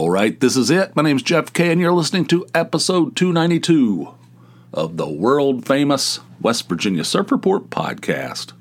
All right, this is it. My name's Jeff Kay, and you're listening to episode 292 of the world famous West Virginia Surf Report podcast.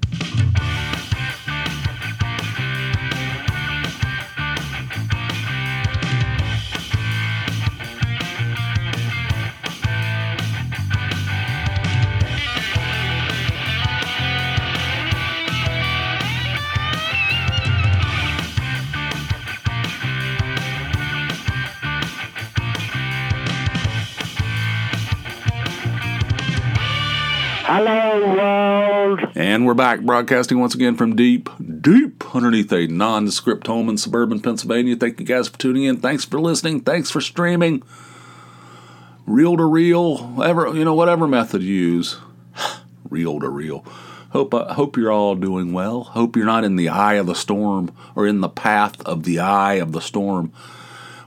And we're back broadcasting once again from deep, deep underneath a nondescript home in suburban Pennsylvania. Thank you guys for tuning in. Thanks for listening. Thanks for streaming. Reel to reel, whatever you know, whatever method you use. Reel to reel. Hope uh, hope you're all doing well. Hope you're not in the eye of the storm or in the path of the eye of the storm.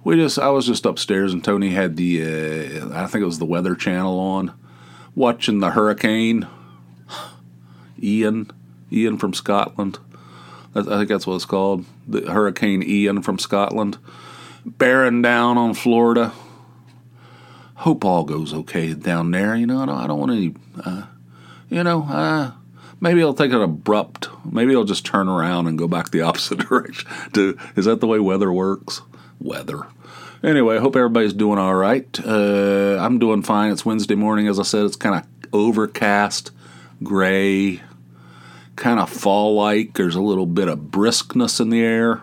We just I was just upstairs and Tony had the uh, I think it was the Weather Channel on watching the hurricane. Ian, Ian from Scotland. I think that's what it's called. The Hurricane Ian from Scotland, bearing down on Florida. Hope all goes okay down there. You know, I don't, I don't want any. Uh, you know, uh, maybe I'll take an abrupt. Maybe I'll just turn around and go back the opposite direction. To is that the way weather works? Weather. Anyway, hope everybody's doing all right. Uh, I'm doing fine. It's Wednesday morning, as I said. It's kind of overcast, gray, kind of fall like. There's a little bit of briskness in the air.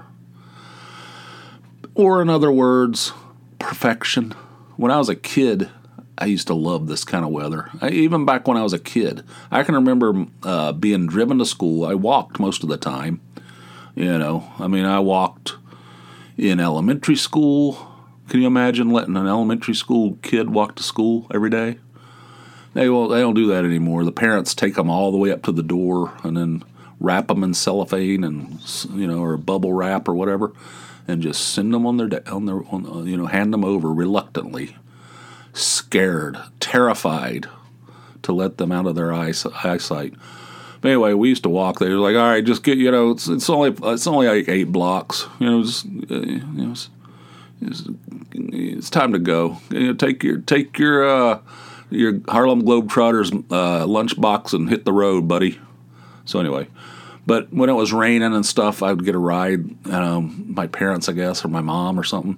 Or, in other words, perfection. When I was a kid, I used to love this kind of weather. I, even back when I was a kid, I can remember uh, being driven to school. I walked most of the time. You know, I mean, I walked in elementary school. Can you imagine letting an elementary school kid walk to school every day? They will. They don't do that anymore. The parents take them all the way up to the door and then wrap them in cellophane and you know or bubble wrap or whatever, and just send them on their on their on, you know hand them over reluctantly, scared, terrified to let them out of their eyes, eyesight. But anyway, we used to walk there. Like, all right, just get you know, it's, it's only it's only like eight blocks. You know, just uh, you know, it's, it's, it's, time to go. You know, take your take your uh, your Harlem Globetrotters uh, lunchbox and hit the road, buddy. So anyway, but when it was raining and stuff, I would get a ride. Um, my parents, I guess, or my mom or something.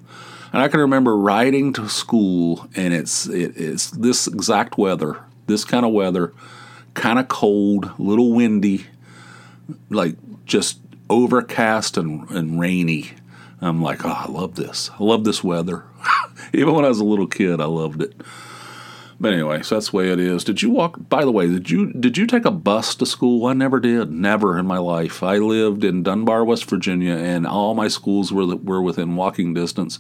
And I can remember riding to school, and it's it, it's this exact weather, this kind of weather kind of cold, little windy, like just overcast and, and rainy. I'm like, oh, I love this. I love this weather. Even when I was a little kid, I loved it. But anyway, so that's the way it is. Did you walk? By the way, did you did you take a bus to school? I never did. Never in my life. I lived in Dunbar, West Virginia, and all my schools were were within walking distance.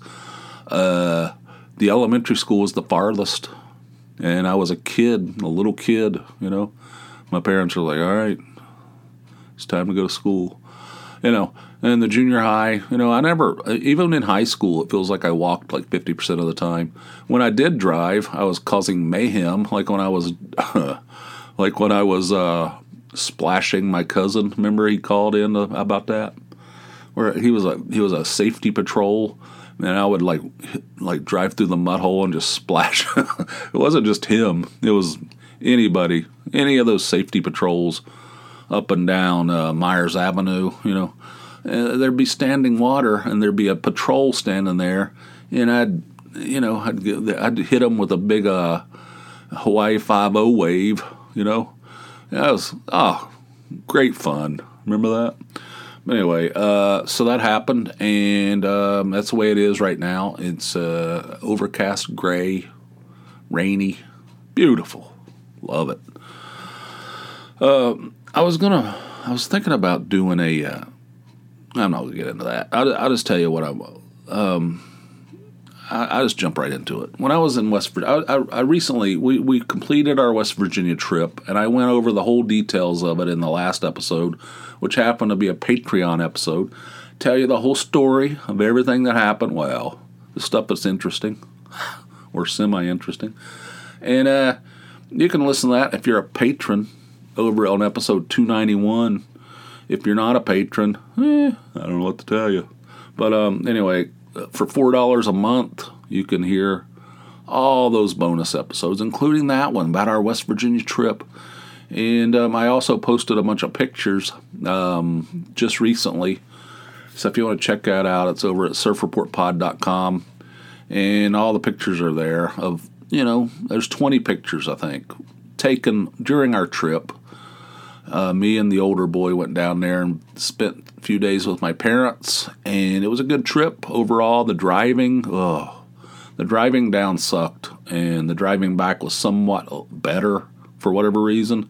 Uh, the elementary school was the farthest, and I was a kid, a little kid, you know my parents were like, all right, it's time to go to school. You know, and the junior high, you know, I never, even in high school, it feels like I walked like 50% of the time. When I did drive, I was causing mayhem, like when I was, like when I was uh, splashing my cousin. Remember he called in about that? Where he was a, he was a safety patrol and I would like like drive through the mud hole and just splash. it wasn't just him; it was anybody, any of those safety patrols up and down uh, Myers Avenue, you know, uh, there'd be standing water and there'd be a patrol standing there, and I'd, you know, I'd, I'd hit them with a big uh, Hawaii Five O wave, you know. That was oh, great fun. Remember that? But anyway, uh, so that happened, and um, that's the way it is right now. It's uh, overcast, gray, rainy, beautiful. Love it. Uh, I was gonna. I was thinking about doing a. I'm not gonna get into that. I'll, I'll just tell you what I'm. Um, I, I just jump right into it. When I was in West Virginia, I, I, recently we, we completed our West Virginia trip, and I went over the whole details of it in the last episode, which happened to be a Patreon episode. Tell you the whole story of everything that happened. Well, the stuff that's interesting or semi interesting, and uh, you can listen to that if you're a patron over on episode 291. If you're not a patron, eh, I don't know what to tell you. But um, anyway, for four dollars a month, you can hear all those bonus episodes, including that one about our West Virginia trip. And um, I also posted a bunch of pictures um, just recently. So if you want to check that out, it's over at surfreportpod.com. And all the pictures are there of, you know, there's 20 pictures, I think, taken during our trip. Uh, me and the older boy went down there and spent a few days with my parents, and it was a good trip overall. The driving, oh, the driving down sucked, and the driving back was somewhat better for whatever reason.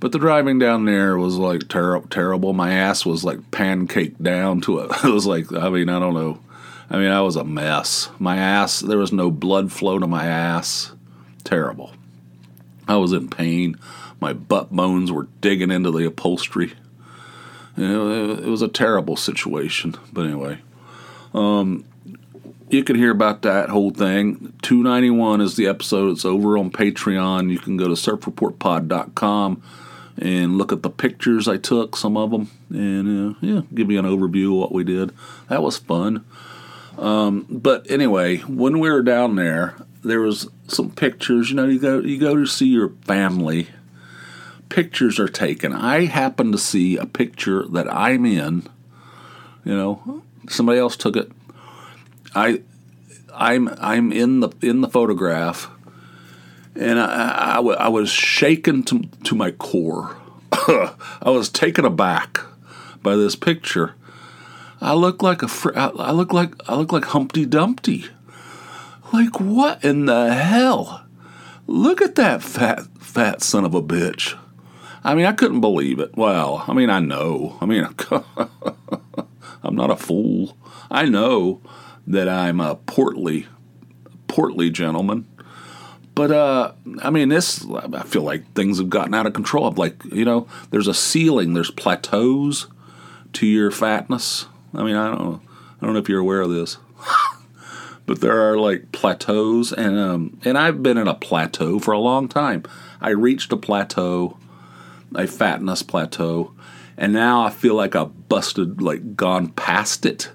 But the driving down there was like ter- terrible. My ass was like pancaked down to it. It was like, I mean, I don't know. I mean, I was a mess. My ass, there was no blood flow to my ass. Terrible. I was in pain. My butt bones were digging into the upholstery. You know, it, was a terrible situation. But anyway, um, you can hear about that whole thing. 291 is the episode. It's over on Patreon. You can go to surfreportpod.com and look at the pictures I took, some of them, and uh, yeah, give you an overview of what we did. That was fun. Um, but anyway, when we were down there, there was some pictures. You know, you go you go to see your family. Pictures are taken. I happen to see a picture that I'm in. You know, somebody else took it. I I'm I'm in the in the photograph, and I, I, I was shaken to to my core. I was taken aback by this picture. I look like a fr- I look like I look like Humpty Dumpty. Like what in the hell? Look at that fat fat son of a bitch. I mean, I couldn't believe it. Well, I mean, I know. I mean, I'm not a fool. I know that I'm a portly, portly gentleman. But uh, I mean, this I feel like things have gotten out of control. Of like you know, there's a ceiling, there's plateaus to your fatness. I mean, I don't know, I don't know if you're aware of this, but there are like plateaus, and um, and I've been in a plateau for a long time. I reached a plateau, a fatness plateau, and now I feel like I've busted, like gone past it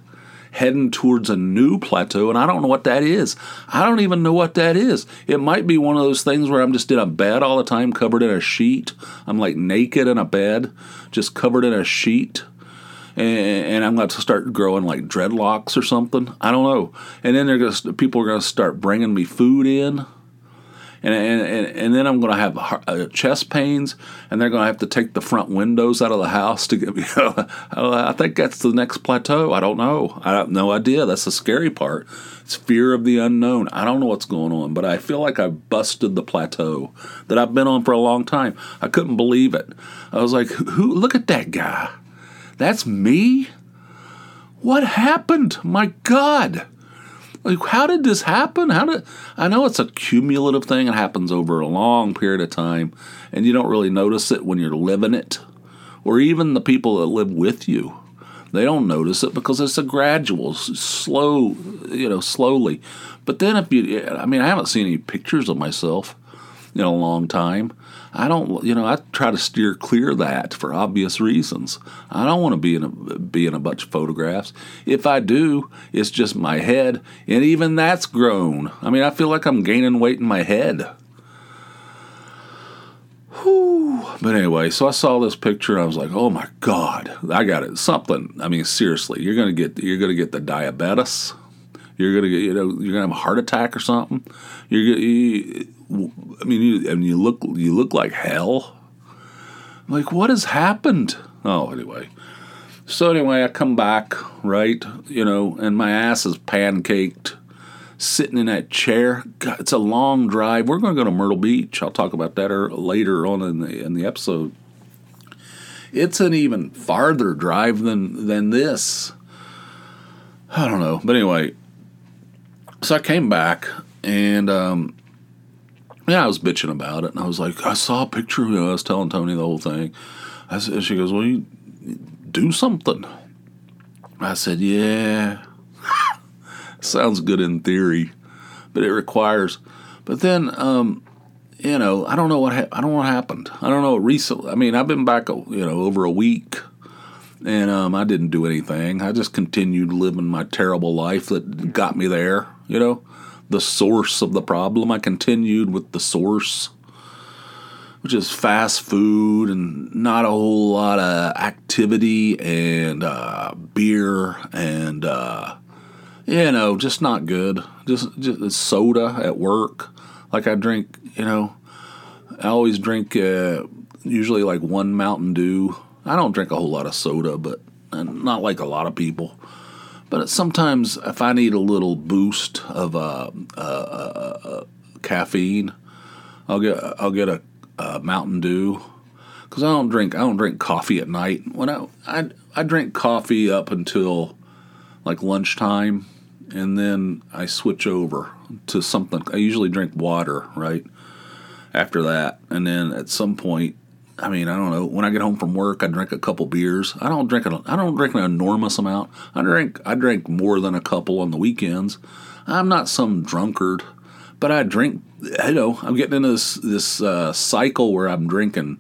heading towards a new plateau, and I don't know what that is. I don't even know what that is. It might be one of those things where I'm just in a bed all the time, covered in a sheet. I'm like naked in a bed, just covered in a sheet. And, I'm going to start growing like dreadlocks or something. I don't know. And then they're going to people are going to start bringing me food in and and, and then I'm going to have uh, chest pains, and they're going to have to take the front windows out of the house to get me. I think that's the next plateau. I don't know. I have no idea. That's the scary part. It's fear of the unknown. I don't know what's going on, but I feel like I busted the plateau that I've been on for a long time. I couldn't believe it. I was like, "Who? Look at that guy. That's me." What happened? My God. Like, how did this happen? How did I know it's a cumulative thing? It happens over a long period of time, and you don't really notice it when you're living it, or even the people that live with you. They don't notice it because it's a gradual, slow, you know, slowly. But then if you, I mean, I haven't seen any pictures of myself in a long time. I don't, you know, I try to steer clear that for obvious reasons. I don't want to be in a be in a bunch of photographs. If I do, it's just my head, and even that's grown. I mean, I feel like I'm gaining weight in my head. Whew. But anyway, so I saw this picture and I was like, "Oh my god, I got it! Something. I mean, seriously, you're gonna get you're gonna get the diabetes. You're gonna get you know you're gonna have a heart attack or something. You're you, I mean, you, you look you look like hell. Like, what has happened? Oh, anyway. So anyway, I come back, right? You know, and my ass is pancaked, sitting in that chair. God, it's a long drive. We're going to go to Myrtle Beach. I'll talk about that er, later on in the in the episode. It's an even farther drive than than this. I don't know, but anyway. So I came back and um, yeah, I was bitching about it, and I was like, I saw a picture. You know, I was telling Tony the whole thing. I said, she goes, well, you do something. I said, yeah, sounds good in theory, but it requires. But then, um, you know, I don't know what ha- I don't know what happened. I don't know recently. I mean, I've been back, you know, over a week, and um, I didn't do anything. I just continued living my terrible life that got me there. You know, the source of the problem. I continued with the source, which is fast food and not a whole lot of activity and uh, beer and uh, you know, just not good. Just just soda at work. Like I drink, you know, I always drink uh, usually like one Mountain Dew. I don't drink a whole lot of soda, but not like a lot of people. But sometimes if I need a little boost of uh, uh, uh, uh caffeine, I'll get I'll get a, a Mountain Dew because I don't drink I don't drink coffee at night. When I, I I drink coffee up until like lunchtime, and then I switch over to something. I usually drink water right after that, and then at some point I mean, I don't know. When I get home from work, I drink a couple beers. I don't drink a, I don't drink an enormous amount. I drink I drink more than a couple on the weekends. I'm not some drunkard, but I drink. You know, I'm getting into this this uh, cycle where I'm drinking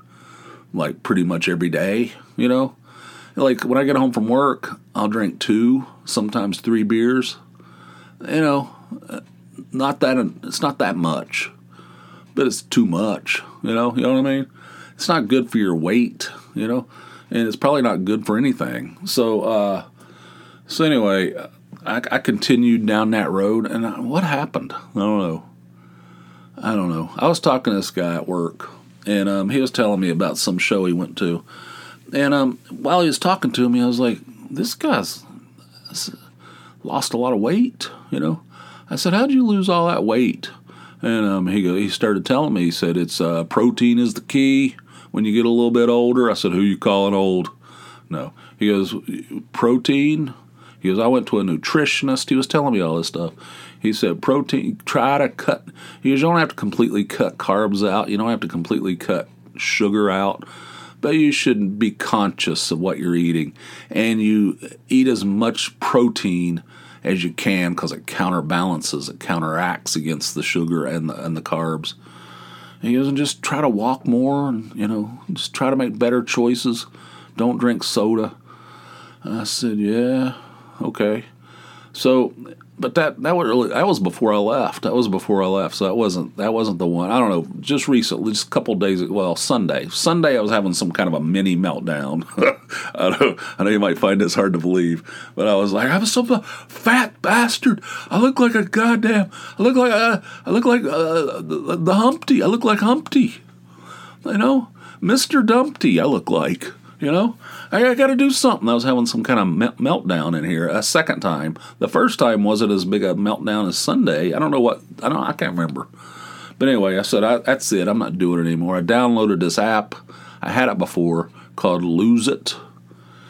like pretty much every day. You know, like when I get home from work, I'll drink two, sometimes three beers. You know, not that it's not that much, but it's too much. You know, you know what I mean it's not good for your weight, you know, and it's probably not good for anything. So, uh, so anyway, I, I continued down that road, and I, what happened? I don't know. I don't know. I was talking to this guy at work, and um, he was telling me about some show he went to, and um, while he was talking to me, I was like, "This guy's lost a lot of weight," you know. I said, "How'd you lose all that weight?" And um, he he started telling me. He said, "It's uh, protein is the key." When you get a little bit older? I said, Who you calling old? No. He goes, Protein? He goes, I went to a nutritionist. He was telling me all this stuff. He said, Protein, try to cut. He goes, You don't have to completely cut carbs out. You don't have to completely cut sugar out. But you should be conscious of what you're eating. And you eat as much protein as you can because it counterbalances, it counteracts against the sugar and the, and the carbs. He doesn't just try to walk more and, you know, just try to make better choices. Don't drink soda. I said, yeah, okay. So but that that was really that was before I left. That was before I left, so that wasn't that wasn't the one. I don't know. Just recently, just a couple days. Well, Sunday. Sunday, I was having some kind of a mini meltdown. I know I know you might find this hard to believe, but I was like, I'm some fat bastard. I look like a goddamn. I look like uh, I look like uh, the, the Humpty. I look like Humpty. You know, Mister Dumpty. I look like. You know, I, I got to do something. I was having some kind of meltdown in here a second time. The first time wasn't as big a meltdown as Sunday. I don't know what I don't. I can't remember. But anyway, I said I, that's it. I'm not doing it anymore. I downloaded this app. I had it before called Lose It.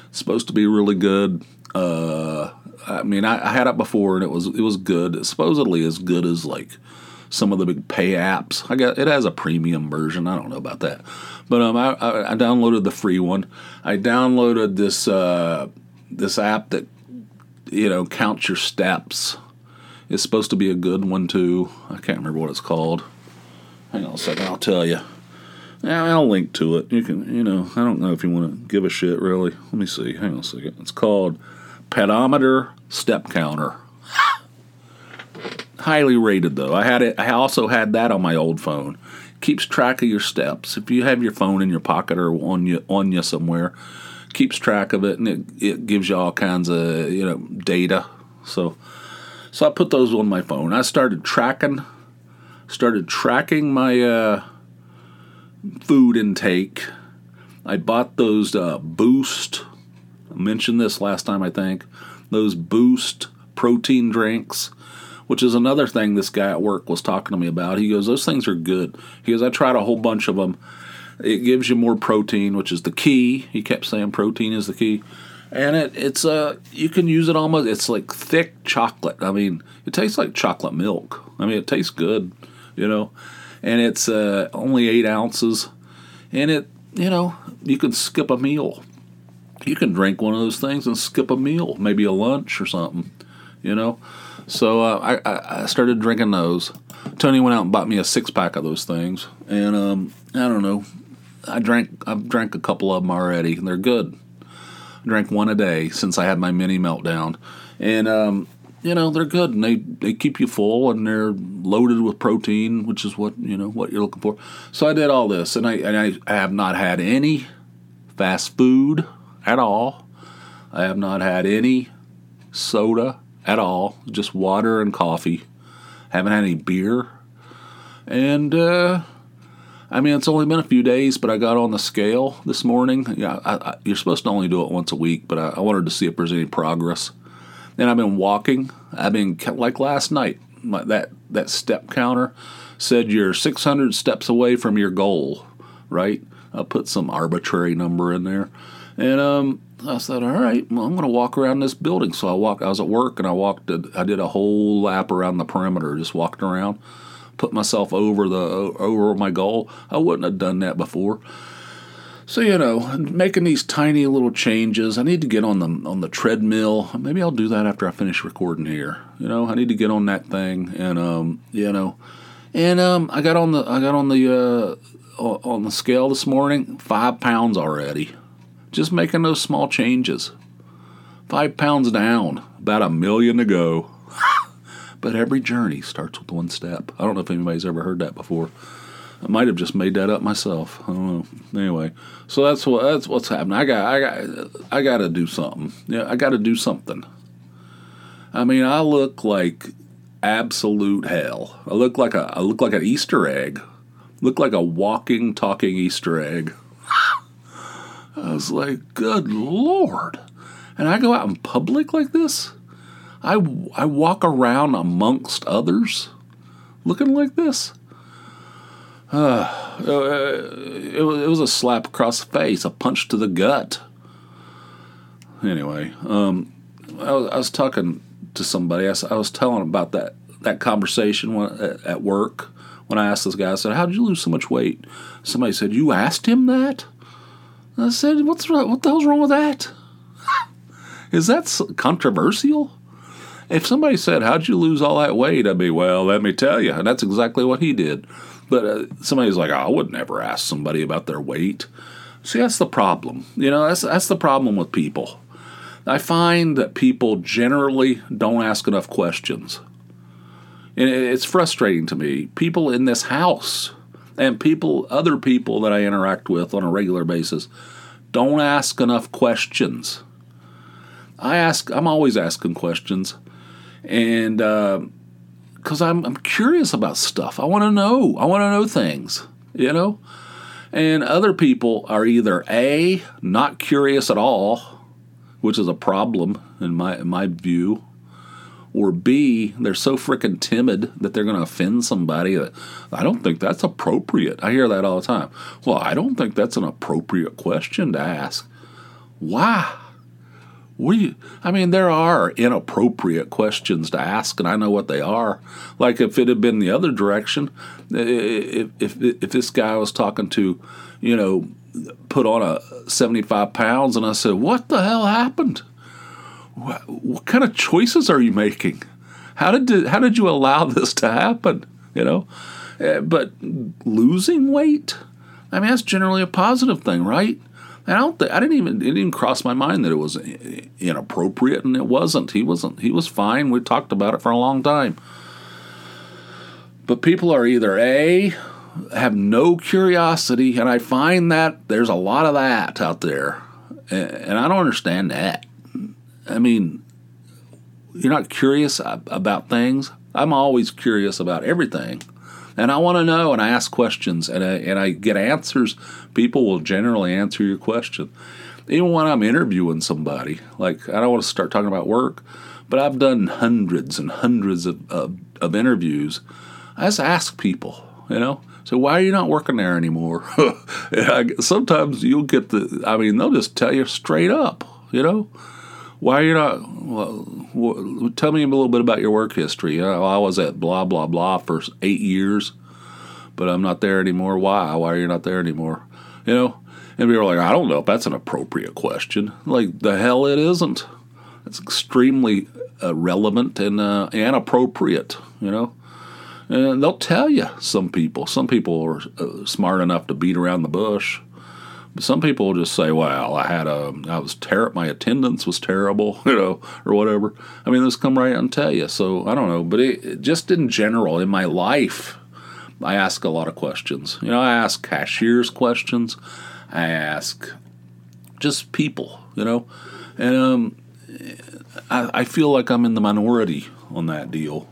It's supposed to be really good. Uh, I mean, I, I, had it before and it was it was good. It's supposedly as good as like some of the big pay apps. I got it has a premium version. I don't know about that, but um, I, I, downloaded the free one. I downloaded this uh, this app that you know counts your steps. It's supposed to be a good one too. I can't remember what it's called. Hang on a second, I'll tell you. I'll link to it. You can, you know, I don't know if you want to give a shit really. Let me see. Hang on a second. It's called Pedometer Step Counter. Highly rated though. I had it. I also had that on my old phone keeps track of your steps. If you have your phone in your pocket or on you on you somewhere, keeps track of it and it, it gives you all kinds of you know data. So so I put those on my phone. I started tracking started tracking my uh, food intake. I bought those uh, Boost. I mentioned this last time, I think. Those Boost protein drinks which is another thing this guy at work was talking to me about. He goes, Those things are good. He goes, I tried a whole bunch of them. It gives you more protein, which is the key. He kept saying protein is the key. And it, it's uh you can use it almost it's like thick chocolate. I mean, it tastes like chocolate milk. I mean it tastes good, you know. And it's uh only eight ounces. And it you know, you can skip a meal. You can drink one of those things and skip a meal, maybe a lunch or something, you know. So uh, I, I started drinking those. Tony went out and bought me a six pack of those things, and um, I don't know. I drank I've drank a couple of them already, and they're good. I drank one a day since I had my mini meltdown, and um, you know they're good and they they keep you full and they're loaded with protein, which is what you know what you're looking for. So I did all this, and I and I, I have not had any fast food at all. I have not had any soda at all, just water and coffee. Haven't had any beer. And, uh, I mean, it's only been a few days, but I got on the scale this morning. Yeah, I, I, you're supposed to only do it once a week, but I, I wanted to see if there's any progress. And I've been walking. I've been like last night. My, that that step counter said you're 600 steps away from your goal, right? I put some arbitrary number in there, and um, I said, all right, well, I'm going to walk around this building. So I walked. I was at work and I walked. I did a whole lap around the perimeter, just walked around, put myself over the over my goal. I wouldn't have done that before. So you know, making these tiny little changes. I need to get on the on the treadmill. Maybe I'll do that after I finish recording here. You know, I need to get on that thing, and um, you know, and um, I got on the I got on the uh, on the scale this morning, five pounds already. Just making those small changes. Five pounds down, about a million to go. but every journey starts with one step. I don't know if anybody's ever heard that before. I might have just made that up myself. I don't know. Anyway, so that's what that's what's happening. I got I got I got to do something. Yeah, I got to do something. I mean, I look like absolute hell. I look like a I look like an Easter egg. look like a walking, talking Easter egg. I was like, good Lord. And I go out in public like this? I, I walk around amongst others looking like this? Uh, it, it, was a slap across the face, a punch to the gut. Anyway, um, I, was, I was talking to somebody. I, I was telling about that, that conversation at work when I asked this guy, I said, How did you lose so much weight? Somebody said, You asked him that? I said, "What's what the hell's wrong with that? Is that controversial?" If somebody said, "How'd you lose all that weight?" I'd be, "Well, let me tell you," and that's exactly what he did. But uh, somebody's like, oh, "I would never ask somebody about their weight." See, that's the problem. You know, that's that's the problem with people. I find that people generally don't ask enough questions. And it's frustrating to me. People in this house and people, other people that I interact with on a regular basis, don't ask enough questions. I ask, I'm always asking questions, and because uh, I'm, I'm curious about stuff, I want to know. I want to know things, you know. And other people are either a not curious at all, which is a problem in my in my view, or B, they're so freaking timid that they're going to offend somebody. That I don't think that's appropriate. I hear that all the time. Well, I don't think that's an appropriate question to ask. Why? We, I mean, there are inappropriate questions to ask, and I know what they are. Like if it had been the other direction, if if, if this guy was talking to, you know, put on a seventy five pounds, and I said, "What the hell happened?" What, what kind of choices are you making? How did how did you allow this to happen? You know, uh, but losing weight, I mean that's generally a positive thing, right? I don't think, I didn't even it didn't cross my mind that it was inappropriate, and it wasn't. He wasn't. He was fine. We talked about it for a long time. But people are either a have no curiosity, and I find that there's a lot of that out there, and I don't understand that. I mean, you're not curious about things. I'm always curious about everything. And I want to know and I ask questions and I, and I get answers. People will generally answer your question. Even when I'm interviewing somebody, like I don't want to start talking about work, but I've done hundreds and hundreds of, of, of interviews. I just ask people, you know, so why are you not working there anymore? Sometimes you'll get the, I mean, they'll just tell you straight up, you know why are you not? Well, tell me a little bit about your work history. I was at blah blah blah for eight years, but I'm not there anymore. Why? Why are you not there anymore? You know, and we were like, I don't know if that's an appropriate question. Like the hell, it isn't. It's extremely uh, relevant and uh, and appropriate. You know, and they'll tell you. Some people, some people are uh, smart enough to beat around the bush some people just say, "Well, I had a, I was ter- my attendance was terrible," you know, or whatever. I mean, this come right out and tell you. So I don't know, but it just in general in my life, I ask a lot of questions. You know, I ask cashiers questions. I ask just people. You know, and um, I, I feel like I'm in the minority on that deal.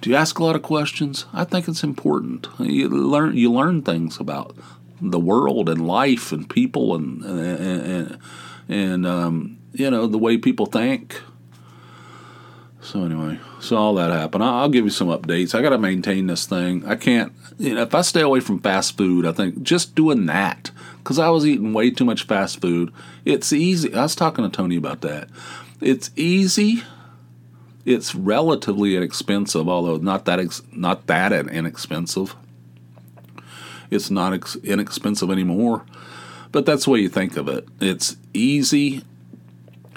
Do you ask a lot of questions? I think it's important. You learn you learn things about the world and life and people and and and, um, you know the way people think. So anyway, so all that happened. I'll give you some updates. I got to maintain this thing. I can't. You know, if I stay away from fast food, I think just doing that because I was eating way too much fast food. It's easy. I was talking to Tony about that. It's easy. It's relatively inexpensive, although not that ex- not that inexpensive. It's not ex- inexpensive anymore, but that's the way you think of it. It's easy,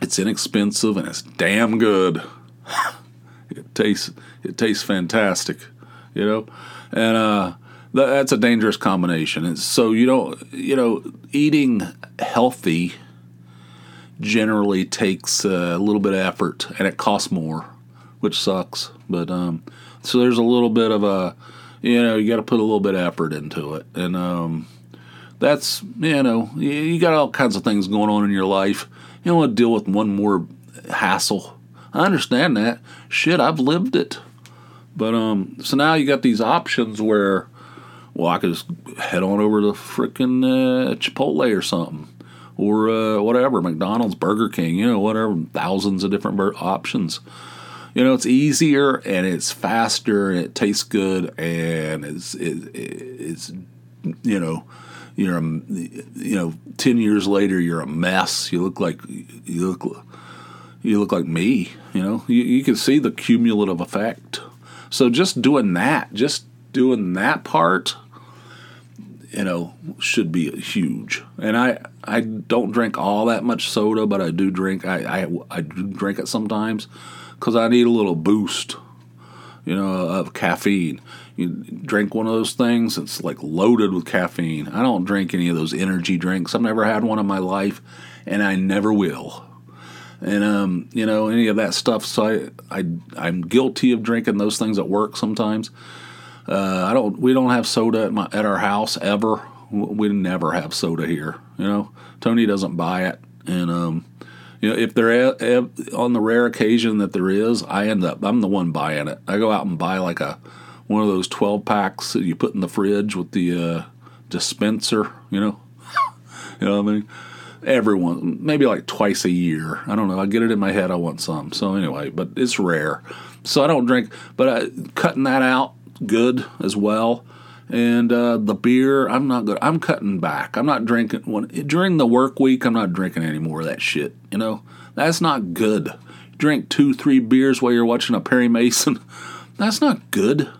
it's inexpensive, and it's damn good. it tastes it tastes fantastic, you know, and uh, that's a dangerous combination. And so you don't you know eating healthy generally takes a little bit of effort and it costs more, which sucks. But um, so there's a little bit of a, you know, you got to put a little bit of effort into it, and um, that's you know, you got all kinds of things going on in your life. You don't want to deal with one more hassle. I understand that. Shit, I've lived it. But um, so now you got these options where, well, I could just head on over to frickin' uh, Chipotle or something or uh, whatever, McDonald's, Burger King, you know, whatever, thousands of different options. You know, it's easier and it's faster and it tastes good and it's it, it's you know you're a, you know ten years later you're a mess. You look like you look you look like me. You know, you, you can see the cumulative effect. So just doing that, just doing that part you know, should be huge. And I I don't drink all that much soda, but I do drink I I, I do drink it sometimes because I need a little boost, you know, of caffeine. You drink one of those things, it's like loaded with caffeine. I don't drink any of those energy drinks. I've never had one in my life, and I never will. And um, you know, any of that stuff. So I, I I'm guilty of drinking those things at work sometimes. Uh, I don't. We don't have soda at my at our house ever. We never have soda here. You know, Tony doesn't buy it, and um, you know, if there on the rare occasion that there is, I end up I'm the one buying it. I go out and buy like a one of those twelve packs that you put in the fridge with the uh, dispenser. You know, you know what I mean. Everyone, maybe like twice a year. I don't know. I get it in my head. I want some. So anyway, but it's rare. So I don't drink. But I, cutting that out good as well. And uh, the beer, I'm not good. I'm cutting back. I'm not drinking when during the work week. I'm not drinking any more of that shit. You know, that's not good. Drink two, three beers while you're watching a Perry Mason. That's not good.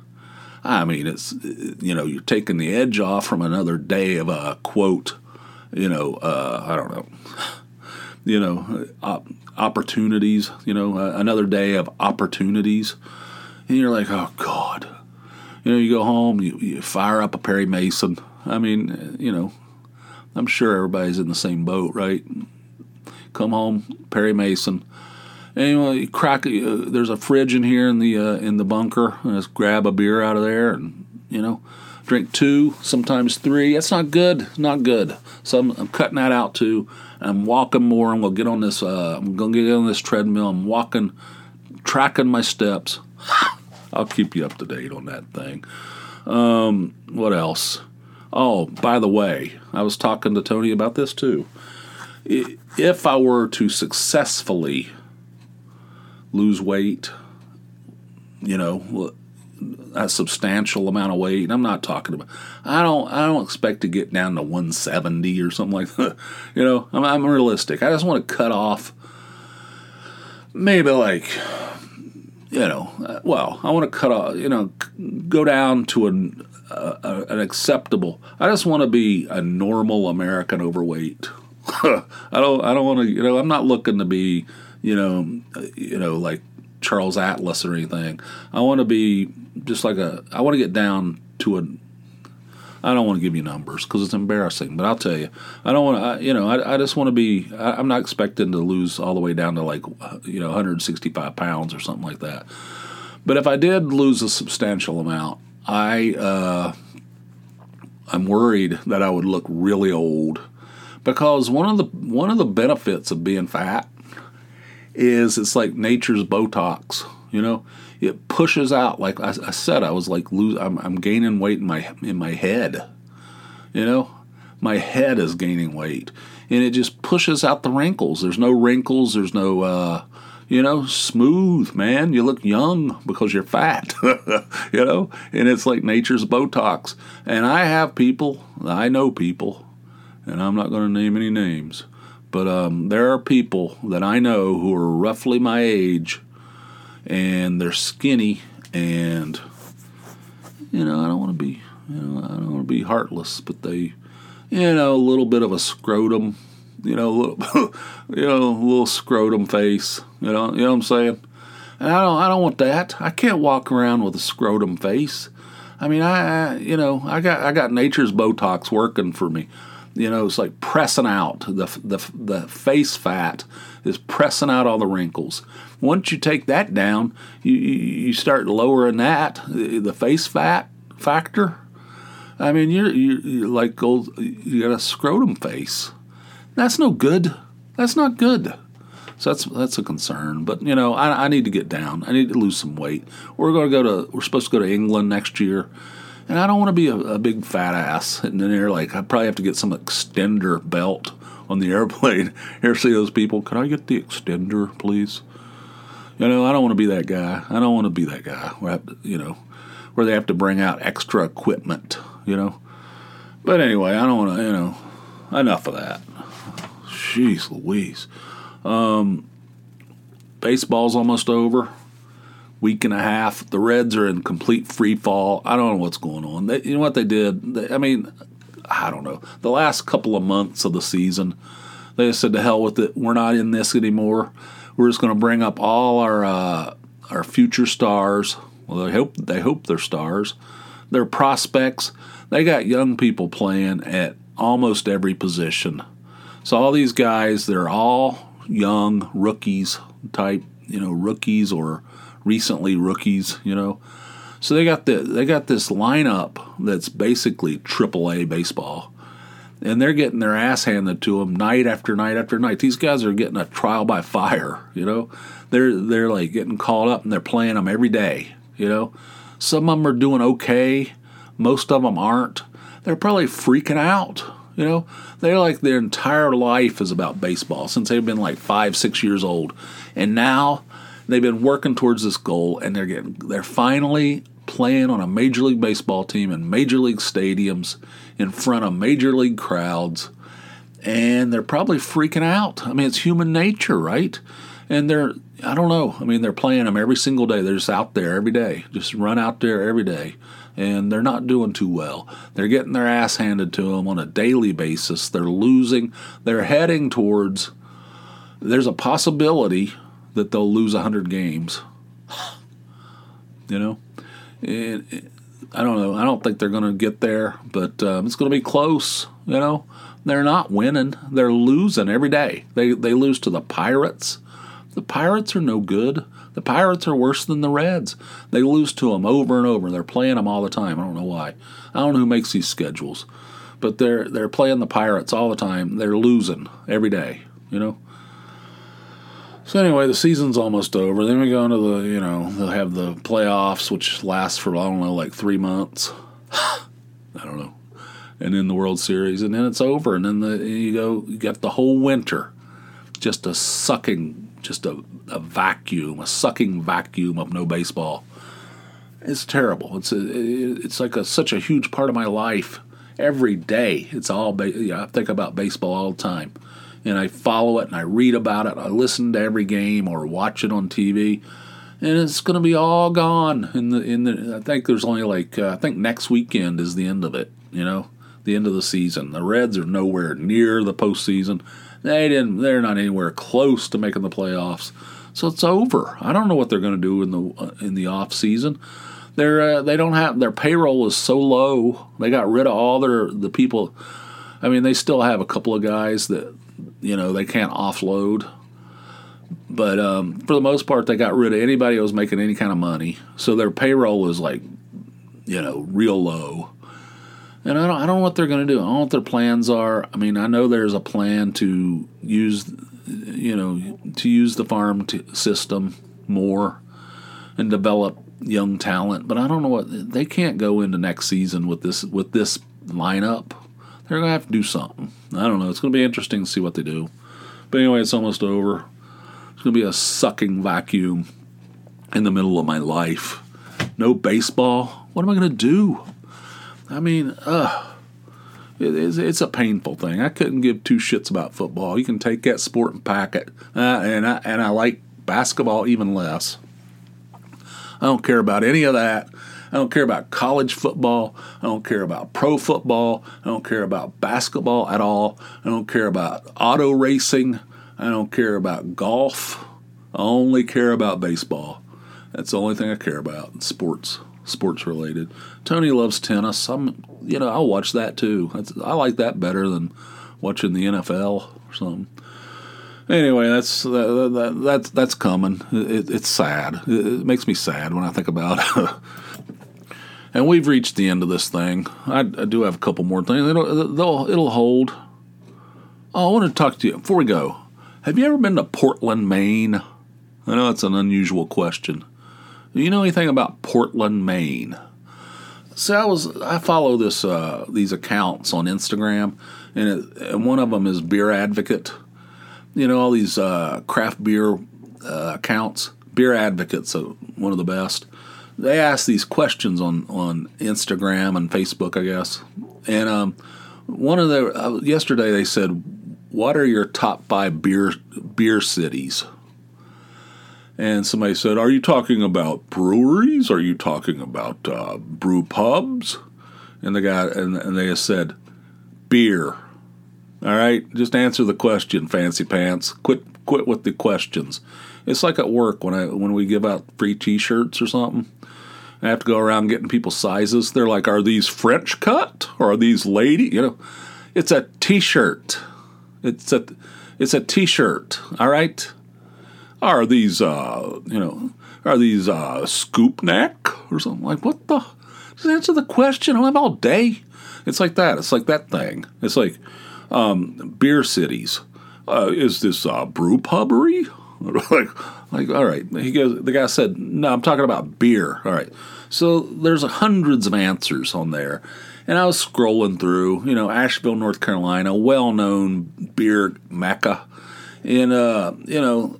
I mean, it's you know you're taking the edge off from another day of a quote. You know, uh, I don't know. You know, op- opportunities. You know, uh, another day of opportunities, and you're like, oh God, you know, you go home, you, you fire up a Perry Mason. I mean, you know, I'm sure everybody's in the same boat, right? Come home, Perry Mason. Anyway, you crack. Uh, there's a fridge in here in the uh, in the bunker. Let's grab a beer out of there, and you know, drink two, sometimes three. That's not good. Not good. So I'm, I'm cutting that out too. I'm walking more. I'm gonna get on this. Uh, I'm gonna get on this treadmill. I'm walking, tracking my steps. I'll keep you up to date on that thing. Um, what else? Oh, by the way, I was talking to Tony about this too. If I were to successfully lose weight, you know, a substantial amount of weight. I'm not talking about. I don't. I don't expect to get down to 170 or something like that. You know, I'm, I'm realistic. I just want to cut off maybe like you know, uh, well, I want to cut off, you know, go down to an uh, an acceptable. I just want to be a normal American overweight. I don't. I don't want to. You know, I'm not looking to be, you know, you know, like Charles Atlas or anything. I want to be just like a. I want to get down to a. I don't want to give you numbers because it's embarrassing. But I'll tell you, I don't want to. You know, I, I just want to be. I, am not expecting to lose all the way down to like you know 165 pounds or something like that. But if I did lose a substantial amount, I uh, I'm worried that I would look really old because one of the one of the benefits of being fat is it's like nature's Botox. You know, it pushes out. Like I, I said, I was like lose. I'm, I'm gaining weight in my in my head. You know, my head is gaining weight, and it just pushes out the wrinkles. There's no wrinkles. There's no. Uh, you know, smooth, man. You look young because you're fat, you know, and it's like nature's Botox. And I have people, I know people, and I'm not going to name any names, but um, there are people that I know who are roughly my age and they're skinny and you know I don't want to be you know I don't want to be heartless, but they you know a little bit of a scrotum, you know, a little, you know, a little scrotum face, you know, you know what I'm saying? And I don't I don't want that. I can't walk around with a scrotum face. I mean, I, I you know, I got I got nature's Botox working for me. You know, it's like pressing out the the the face fat is pressing out all the wrinkles. Once you take that down, you you start lowering that the face fat factor. I mean, you're you're like old. You got a scrotum face. That's no good. That's not good. So that's that's a concern. But you know, I, I need to get down. I need to lose some weight. We're going to go to. We're supposed to go to England next year. And I don't want to be a, a big fat ass sitting in there. Like, I probably have to get some extender belt on the airplane. Here, see those people. Can I get the extender, please? You know, I don't want to be that guy. I don't want to be that guy. Where you know, where they have to bring out extra equipment. You know. But anyway, I don't want to. You know, enough of that. Jeez Louise. Um, baseball's almost over week and a half. The Reds are in complete free fall. I don't know what's going on. They, you know what they did? They, I mean, I don't know. The last couple of months of the season, they said to hell with it. We're not in this anymore. We're just going to bring up all our uh, our future stars. Well, they hope they hope they're stars. They're prospects. They got young people playing at almost every position. So all these guys, they're all young rookies type, you know, rookies or recently rookies, you know. So they got the they got this lineup that's basically AAA baseball, and they're getting their ass handed to them night after night after night. These guys are getting a trial by fire, you know. They're they're like getting called up and they're playing them every day, you know. Some of them are doing okay, most of them aren't. They're probably freaking out, you know. They're like their entire life is about baseball since they've been like five six years old, and now They've been working towards this goal, and they're getting they're finally playing on a major league baseball team in major league stadiums in front of major league crowds, and they're probably freaking out. I mean, it's human nature, right? And they're I don't know. I mean, they're playing them every single day. They're just out there every day, just run out there every day and they're not doing too well. They're getting their ass handed to them on a daily basis. They're losing. They're heading towards. There's a possibility that they'll lose 100 games. You know? I don't know. I don't think they're going to get there, but um, it's going to be close. You know, they're not winning; they're losing every day. They they lose to the Pirates. The Pirates are no good. The Pirates are worse than the Reds. They lose to them over and over. They're playing them all the time. I don't know why. I don't know who makes these schedules, but they're they're playing the Pirates all the time. They're losing every day. You know. So anyway, the season's almost over. Then we go into the, you know, they'll have the playoffs, which lasts for I don't know, like three months. I don't know, and then the World Series, and then it's over, and then the you go, you got the whole winter, just a sucking, just a, a vacuum, a sucking vacuum of no baseball. It's terrible. It's a, it's like a, such a huge part of my life. Every day, it's all. Ba- I think about baseball all the time and I follow it and I read about it. I listen to every game or watch it on TV, and it's going to be all gone in the in the. I think there's only like uh, I think next weekend is the end of it. You know, the end of the season. The Reds are nowhere near the postseason. They didn't. They're not anywhere close to making the playoffs. So it's over. I don't know what they're going to do in the uh, in the off season. They're uh, they don't have their payroll is so low. They got rid of all their the people. I mean, they still have a couple of guys that you know they can't offload, but um, for the most part, they got rid of anybody who was making any kind of money. So their payroll is like you know real low. And I don't, I don't know what they're going to do. I don't know what their plans are. I mean, I know there's a plan to use, you know, to use the farm t- system more and develop young talent. But I don't know what they can't go into next season with this with this lineup. They're going to have to do something. I don't know. It's going to be interesting to see what they do. But anyway, it's almost over. It's going to be a sucking vacuum in the middle of my life. No baseball. What am I going to do? I mean, it, it's, it's, a painful thing. I couldn't give two shits about football. You can take that sport and pack it, uh, and I and I like basketball even less. I don't care about any of that. I don't care about college football. I don't care about pro football. I don't care about basketball at all. I don't care about auto racing. I don't care about golf. I only care about baseball. That's the only thing I care about. Sports sports related. Tony loves tennis. I'm, you know, I'll watch that too. I like that better than watching the NFL or something. Anyway, that's that, that, that's that's coming. It, it's sad. It, it, makes me sad when I think about. and we've reached the end of this thing. I, I do have a couple more things. It'll, it'll hold. Oh, I want to talk to you before we go. Have you ever been to Portland, Maine? I know it's an unusual question. Do you know anything about Portland, Maine? See, I was I follow this uh, these accounts on Instagram, and, it, and one of them is Beer Advocate. You know all these uh, craft beer uh, accounts. Beer Advocate's a, one of the best. They ask these questions on on Instagram and Facebook, I guess. And um, one of the uh, yesterday they said, "What are your top five beer beer cities?" and somebody said, "Are you talking about breweries? Are you talking about uh, brew pubs?" And the guy and, and they said, "Beer." All right, just answer the question, fancy pants. Quit quit with the questions. It's like at work when I when we give out free T-shirts or something. I have to go around getting people sizes. They're like, "Are these French cut or are these lady?" You know, it's a T-shirt. It's a it's a T-shirt. All right are these, uh, you know, are these uh, scoop neck or something? Like, what the? Just answer the question. I have all day. It's like that. It's like that thing. It's like um, beer cities. Uh, is this uh, brew pubbery? like, like, all right. He goes. The guy said, "No, I'm talking about beer." All right. So there's hundreds of answers on there, and I was scrolling through. You know, Asheville, North Carolina, well-known beer mecca, and uh, you know,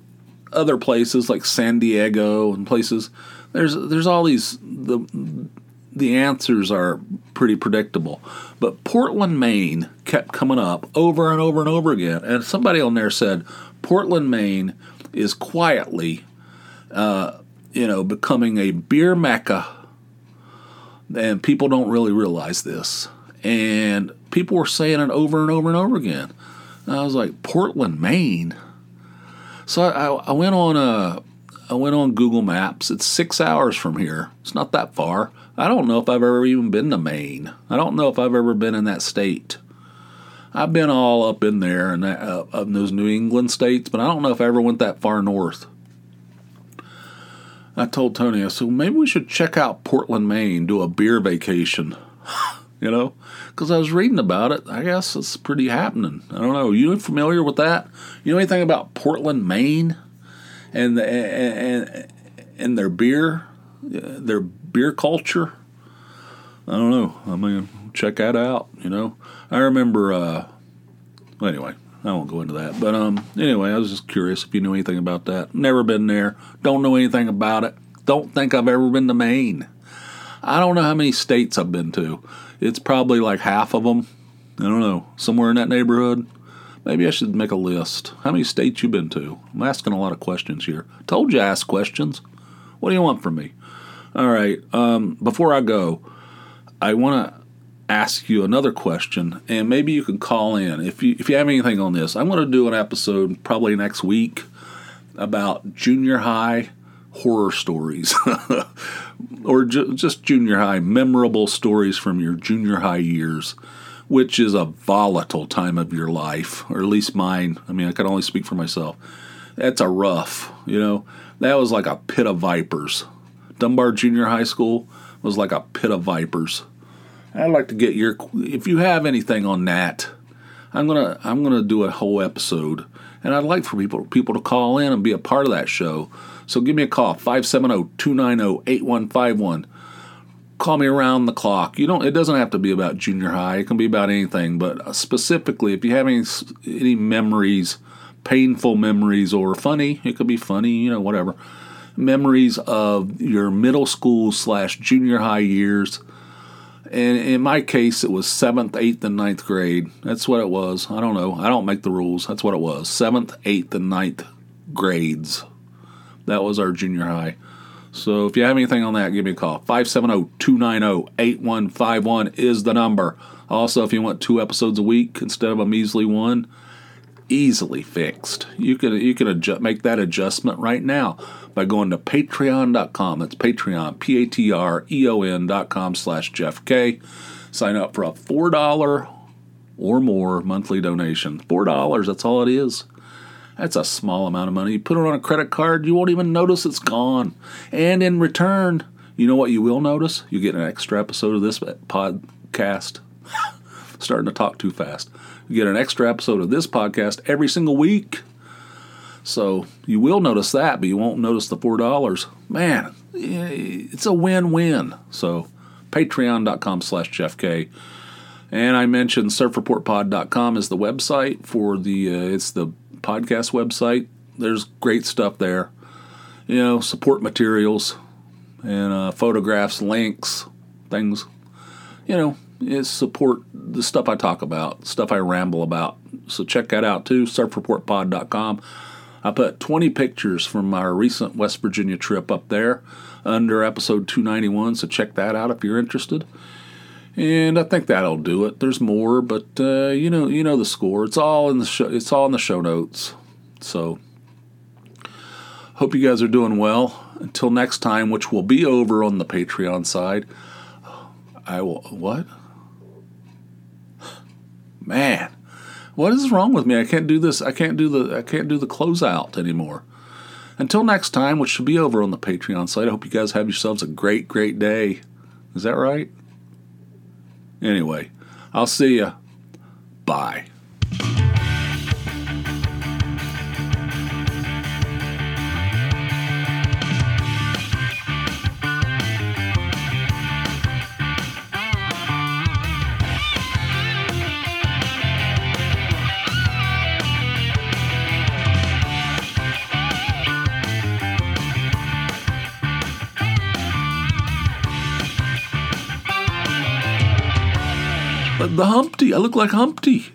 other places like San Diego and places, there's there's all these the the answers are pretty predictable. But Portland, Maine kept coming up over and over and over again. And somebody on there said Portland, Maine is quietly, uh, you know, becoming a beer mecca. And people don't really realize this. And people were saying it over and over and over again. And I was like, Portland, Maine? So I, I went on uh, I went on Google Maps. It's six hours from here. It's not that far. I don't know if I've ever even been to Maine. I don't know if I've ever been in that state. I've been all up in there and uh, in those New England states, but I don't know if I ever went that far north. I told Tony, I said, maybe we should check out Portland, Maine, do a beer vacation. you know, because I was reading about it. I guess it's pretty happening. I don't know. You familiar with that? You know anything about Portland, Maine, and the, and and their beer, their beer culture? I don't know. I mean, check that out. You know, I remember. Uh, well, anyway, I won't go into that. But um, anyway, I was just curious if you knew anything about that. Never been there. Don't know anything about it. Don't think I've ever been to Maine. I don't know how many states I've been to. It's probably like half of them. I don't know, somewhere in that neighborhood. Maybe I should make a list. How many states you been to? I'm asking a lot of questions here. Told you I ask questions. What do you want from me? All right. Um, before I go, I want to ask you another question, and maybe you can call in if you if you have anything on this. I'm going to do an episode probably next week about junior high horror stories or ju- just junior high, memorable stories from your junior high years, which is a volatile time of your life, or at least mine. I mean, I can only speak for myself. That's a rough, you know, that was like a pit of vipers. Dunbar Junior High School was like a pit of vipers. I'd like to get your if you have anything on that. I'm gonna I'm gonna do a whole episode, and I'd like for people people to call in and be a part of that show. So give me a call 570-290-8151. Call me around the clock. You don't. It doesn't have to be about junior high. It can be about anything. But specifically, if you have any any memories, painful memories, or funny, it could be funny. You know, whatever memories of your middle school slash junior high years. And in my case, it was seventh, eighth, and ninth grade. That's what it was. I don't know. I don't make the rules. That's what it was. Seventh, eighth, and ninth grades. That was our junior high. So if you have anything on that, give me a call. 570 290 8151 is the number. Also, if you want two episodes a week instead of a measly one, easily fixed. You can you can adjust, make that adjustment right now by going to patreon.com. That's Patreon, P A T R E O N.com slash Jeff Kay. Sign up for a $4 or more monthly donation. $4, that's all it is. That's a small amount of money. You put it on a credit card, you won't even notice it's gone. And in return, you know what you will notice? You get an extra episode of this podcast. Starting to talk too fast. You get an extra episode of this podcast every single week. So you will notice that, but you won't notice the $4. Man, it's a win-win. So patreon.com slash Jeff Kay. And I mentioned surfreportpod.com is the website for the, uh, it's the podcast website. There's great stuff there. You know, support materials and uh, photographs, links, things. You know, it's support the stuff I talk about, stuff I ramble about. So check that out too, surfreportpod.com. I put 20 pictures from our recent West Virginia trip up there under episode 291, so check that out if you're interested. And I think that'll do it. There's more, but uh, you know, you know the score. It's all in the show. It's all in the show notes. So, hope you guys are doing well. Until next time, which will be over on the Patreon side. I will. What? Man, what is wrong with me? I can't do this. I can't do the. I can't do the closeout anymore. Until next time, which should be over on the Patreon site. I hope you guys have yourselves a great, great day. Is that right? Anyway, I'll see you. Bye. The Humpty. I look like Humpty.